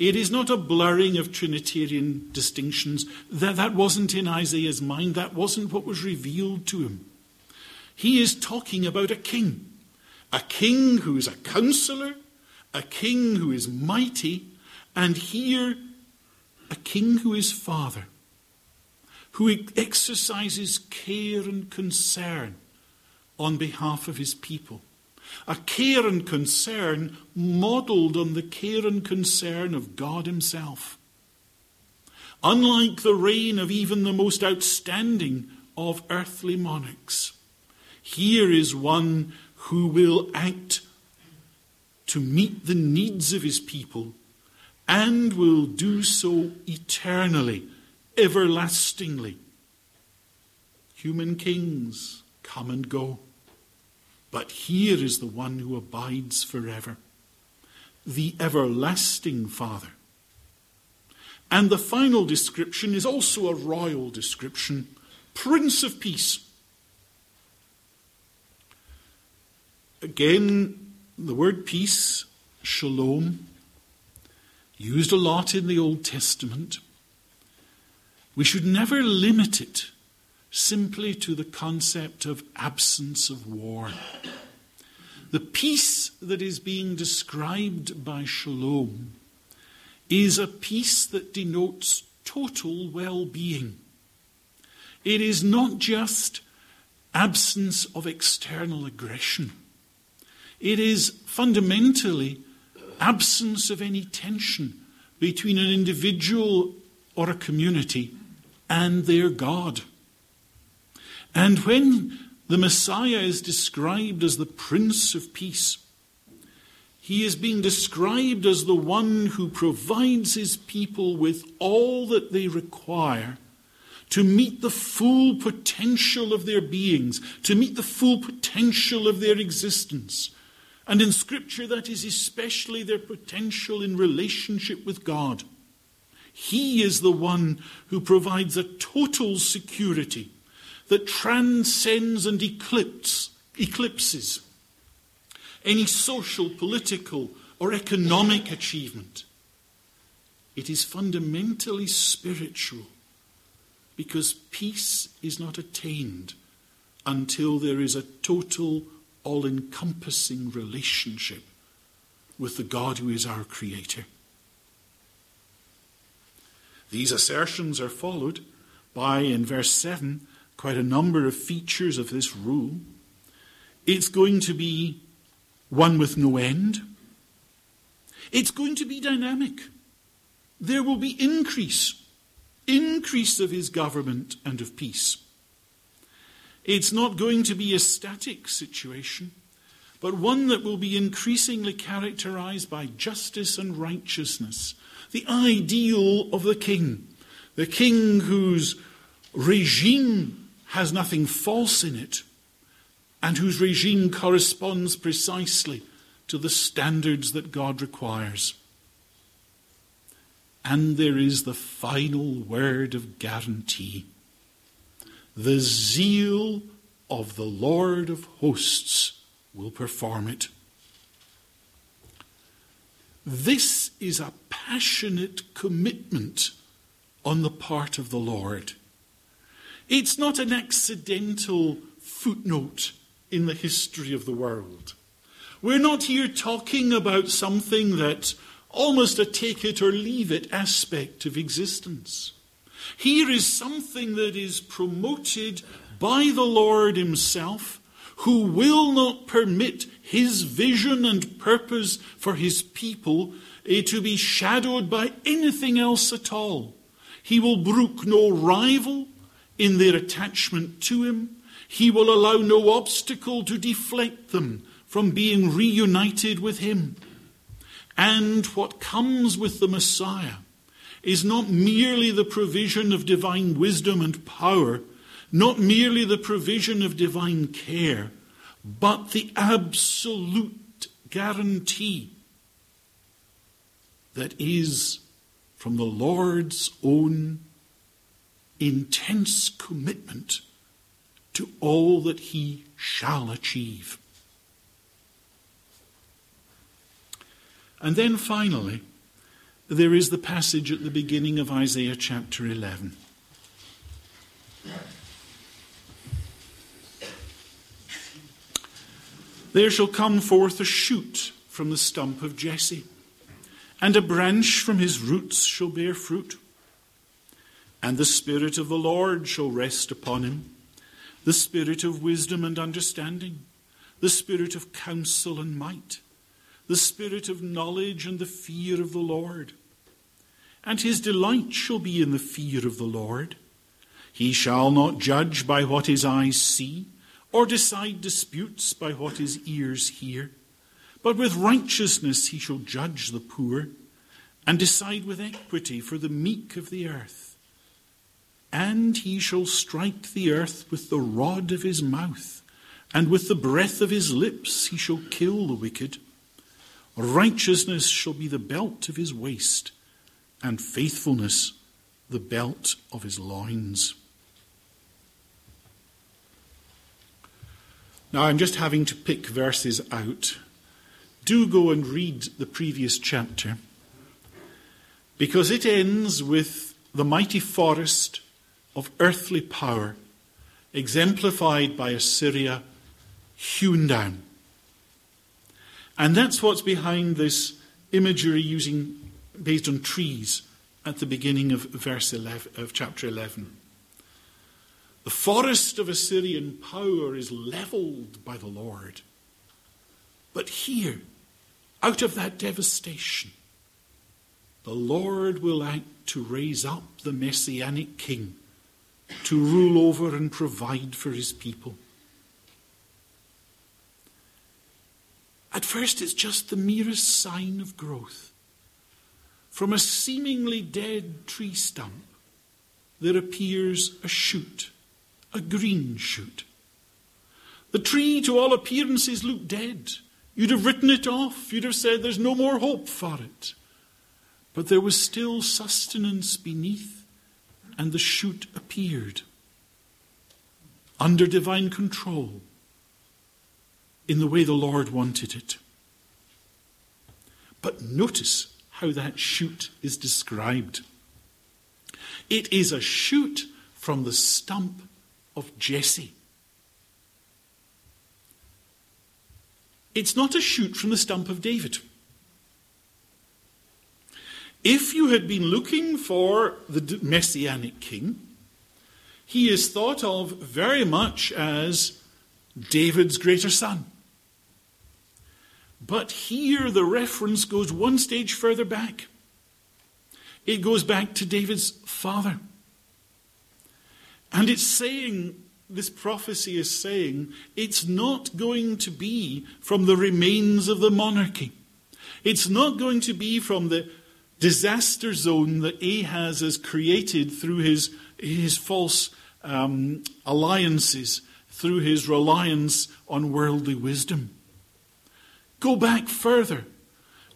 It is not a blurring of Trinitarian distinctions. That, that wasn't in Isaiah's mind. That wasn't what was revealed to him. He is talking about a king. A king who is a counselor, a king who is mighty, and here a king who is father, who exercises care and concern on behalf of his people. A care and concern modelled on the care and concern of God Himself. Unlike the reign of even the most outstanding of earthly monarchs, here is one who will act to meet the needs of his people and will do so eternally, everlastingly. Human kings come and go. But here is the one who abides forever, the everlasting Father. And the final description is also a royal description Prince of Peace. Again, the word peace, shalom, used a lot in the Old Testament. We should never limit it simply to the concept of absence of war. The peace that is being described by Shalom is a peace that denotes total well being. It is not just absence of external aggression, it is fundamentally absence of any tension between an individual or a community and their God. And when the Messiah is described as the Prince of Peace, he is being described as the one who provides his people with all that they require to meet the full potential of their beings, to meet the full potential of their existence. And in Scripture, that is especially their potential in relationship with God. He is the one who provides a total security that transcends and eclipse, eclipses any social, political, or economic achievement. It is fundamentally spiritual because peace is not attained until there is a total, all encompassing relationship with the God who is our Creator. These assertions are followed by, in verse 7, quite a number of features of this rule. It's going to be one with no end. It's going to be dynamic. there will be increase, increase of his government and of peace. It's not going to be a static situation, but one that will be increasingly characterized by justice and righteousness, the ideal of the king, the king whose regime has nothing false in it, and whose regime corresponds precisely to the standards that God requires. And there is the final word of guarantee. The zeal of the Lord of hosts will perform it. This is a passionate commitment on the part of the Lord. It's not an accidental footnote in the history of the world. We're not here talking about something that almost a take it or leave it aspect of existence. Here is something that is promoted by the Lord Himself, who will not permit His vision and purpose for His people eh, to be shadowed by anything else at all. He will brook no rival in their attachment to Him. He will allow no obstacle to deflect them from being reunited with Him. And what comes with the Messiah is not merely the provision of divine wisdom and power, not merely the provision of divine care, but the absolute guarantee that is from the Lord's own intense commitment to all that he shall achieve. And then finally, there is the passage at the beginning of Isaiah chapter 11. There shall come forth a shoot from the stump of Jesse, and a branch from his roots shall bear fruit. And the Spirit of the Lord shall rest upon him the Spirit of wisdom and understanding, the Spirit of counsel and might the spirit of knowledge and the fear of the Lord. And his delight shall be in the fear of the Lord. He shall not judge by what his eyes see, or decide disputes by what his ears hear. But with righteousness he shall judge the poor, and decide with equity for the meek of the earth. And he shall strike the earth with the rod of his mouth, and with the breath of his lips he shall kill the wicked. Righteousness shall be the belt of his waist, and faithfulness the belt of his loins. Now, I'm just having to pick verses out. Do go and read the previous chapter, because it ends with the mighty forest of earthly power, exemplified by Assyria, hewn down. And that's what's behind this imagery using based on trees at the beginning of verse 11 of chapter 11. The forest of Assyrian power is leveled by the Lord. But here, out of that devastation, the Lord will act to raise up the messianic king to rule over and provide for his people. At first, it's just the merest sign of growth. From a seemingly dead tree stump, there appears a shoot, a green shoot. The tree, to all appearances, looked dead. You'd have written it off. You'd have said there's no more hope for it. But there was still sustenance beneath, and the shoot appeared. Under divine control, in the way the Lord wanted it. But notice how that shoot is described. It is a shoot from the stump of Jesse. It's not a shoot from the stump of David. If you had been looking for the messianic king, he is thought of very much as David's greater son. But here the reference goes one stage further back. It goes back to David's father. And it's saying, this prophecy is saying, it's not going to be from the remains of the monarchy. It's not going to be from the disaster zone that Ahaz has created through his, his false um, alliances, through his reliance on worldly wisdom. Go back further.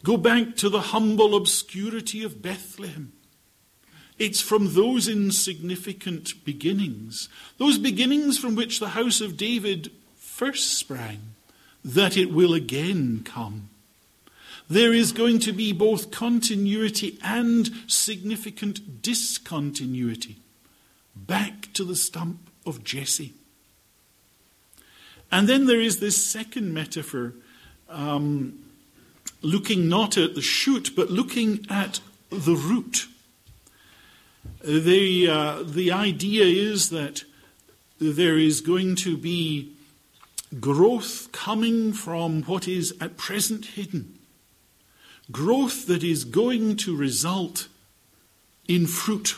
Go back to the humble obscurity of Bethlehem. It's from those insignificant beginnings, those beginnings from which the house of David first sprang, that it will again come. There is going to be both continuity and significant discontinuity. Back to the stump of Jesse. And then there is this second metaphor um, looking not at the shoot, but looking at the root. The, uh, the idea is that there is going to be growth coming from what is at present hidden, growth that is going to result in fruit.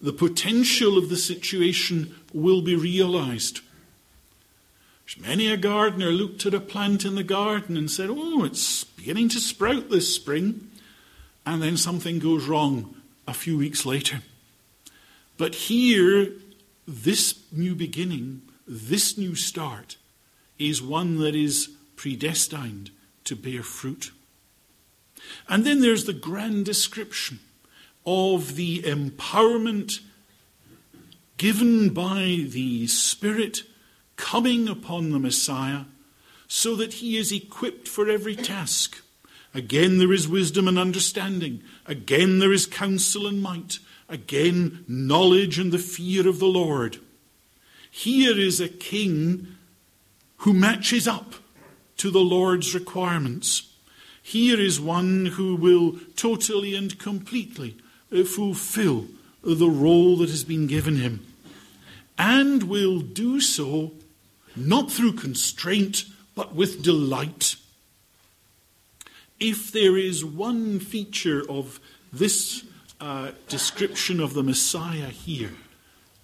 The potential of the situation will be realized. Many a gardener looked at a plant in the garden and said, Oh, it's beginning to sprout this spring. And then something goes wrong a few weeks later. But here, this new beginning, this new start, is one that is predestined to bear fruit. And then there's the grand description of the empowerment given by the Spirit coming upon the Messiah so that he is equipped for every task. Again, there is wisdom and understanding. Again, there is counsel and might. Again, knowledge and the fear of the Lord. Here is a king who matches up to the Lord's requirements. Here is one who will totally and completely fulfill the role that has been given him, and will do so not through constraint, but with delight. If there is one feature of this uh, description of the Messiah here,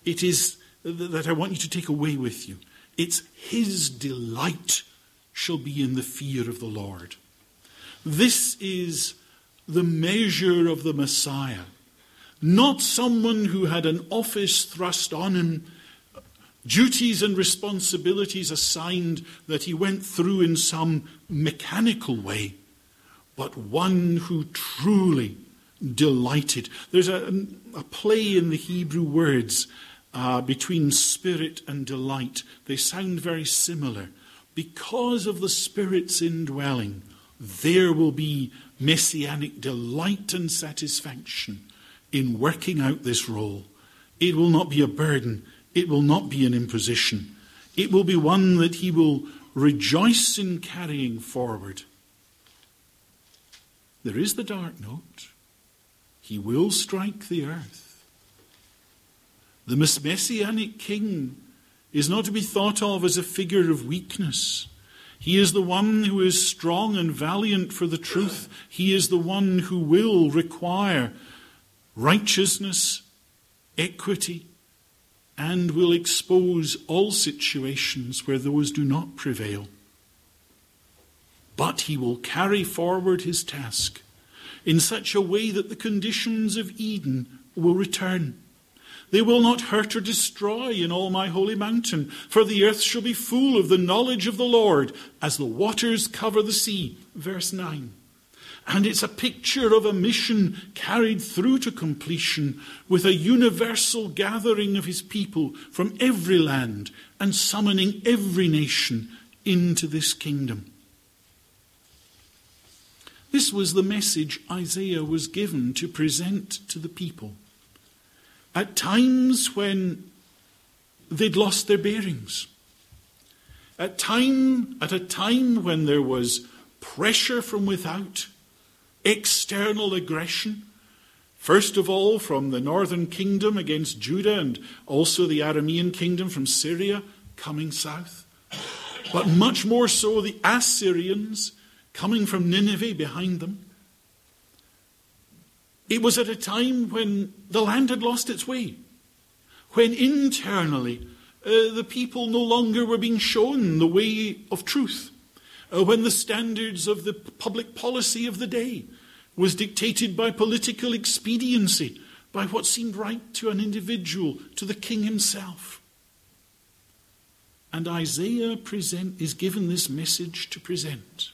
it is that I want you to take away with you. It's his delight shall be in the fear of the Lord. This is the measure of the Messiah, not someone who had an office thrust on him duties and responsibilities assigned that he went through in some mechanical way, but one who truly delighted. There's a, a play in the Hebrew words uh, between spirit and delight. They sound very similar. Because of the Spirit's indwelling, there will be messianic delight and satisfaction in working out this role. It will not be a burden, it will not be an imposition. It will be one that he will rejoice in carrying forward. There is the dark note. He will strike the earth. The messianic king is not to be thought of as a figure of weakness. He is the one who is strong and valiant for the truth. He is the one who will require righteousness, equity, and will expose all situations where those do not prevail. But he will carry forward his task in such a way that the conditions of Eden will return. They will not hurt or destroy in all my holy mountain, for the earth shall be full of the knowledge of the Lord as the waters cover the sea. Verse 9. And it's a picture of a mission carried through to completion with a universal gathering of his people from every land and summoning every nation into this kingdom. This was the message Isaiah was given to present to the people. At times when they'd lost their bearings. At time at a time when there was pressure from without external aggression. First of all, from the northern kingdom against Judah, and also the Aramean kingdom from Syria coming south. But much more so, the Assyrians coming from Nineveh behind them. It was at a time when the land had lost its way, when internally uh, the people no longer were being shown the way of truth, uh, when the standards of the public policy of the day was dictated by political expediency, by what seemed right to an individual, to the king himself. And Isaiah present, is given this message to present.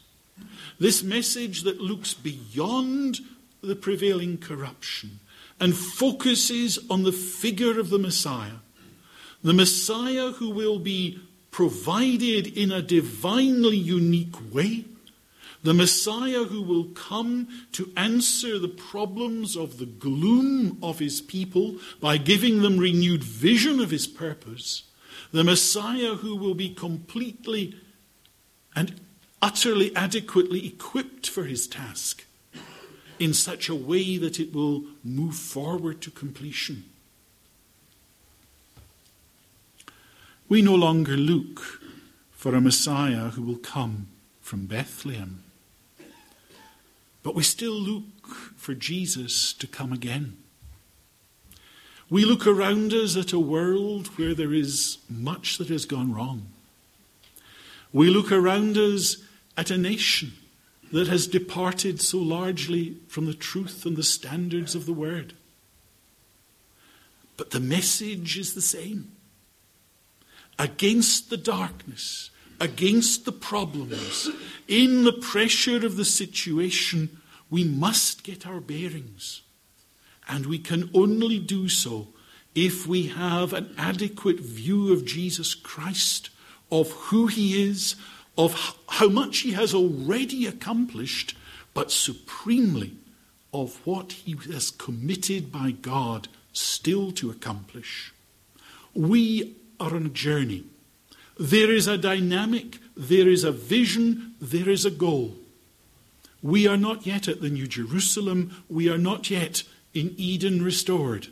This message that looks beyond the prevailing corruption and focuses on the figure of the Messiah. The Messiah who will be provided in a divinely unique way. The Messiah who will come to answer the problems of the gloom of his people by giving them renewed vision of his purpose. The Messiah who will be completely and utterly adequately equipped for his task in such a way that it will move forward to completion. We no longer look for a Messiah who will come from Bethlehem, but we still look for Jesus to come again. We look around us at a world where there is much that has gone wrong. We look around us at a nation that has departed so largely from the truth and the standards of the Word. But the message is the same. Against the darkness, against the problems, in the pressure of the situation, we must get our bearings. And we can only do so if we have an adequate view of Jesus Christ, of who he is, of how much he has already accomplished, but supremely of what he has committed by God still to accomplish. We are on a journey. There is a dynamic, there is a vision, there is a goal. We are not yet at the New Jerusalem, we are not yet in Eden restored.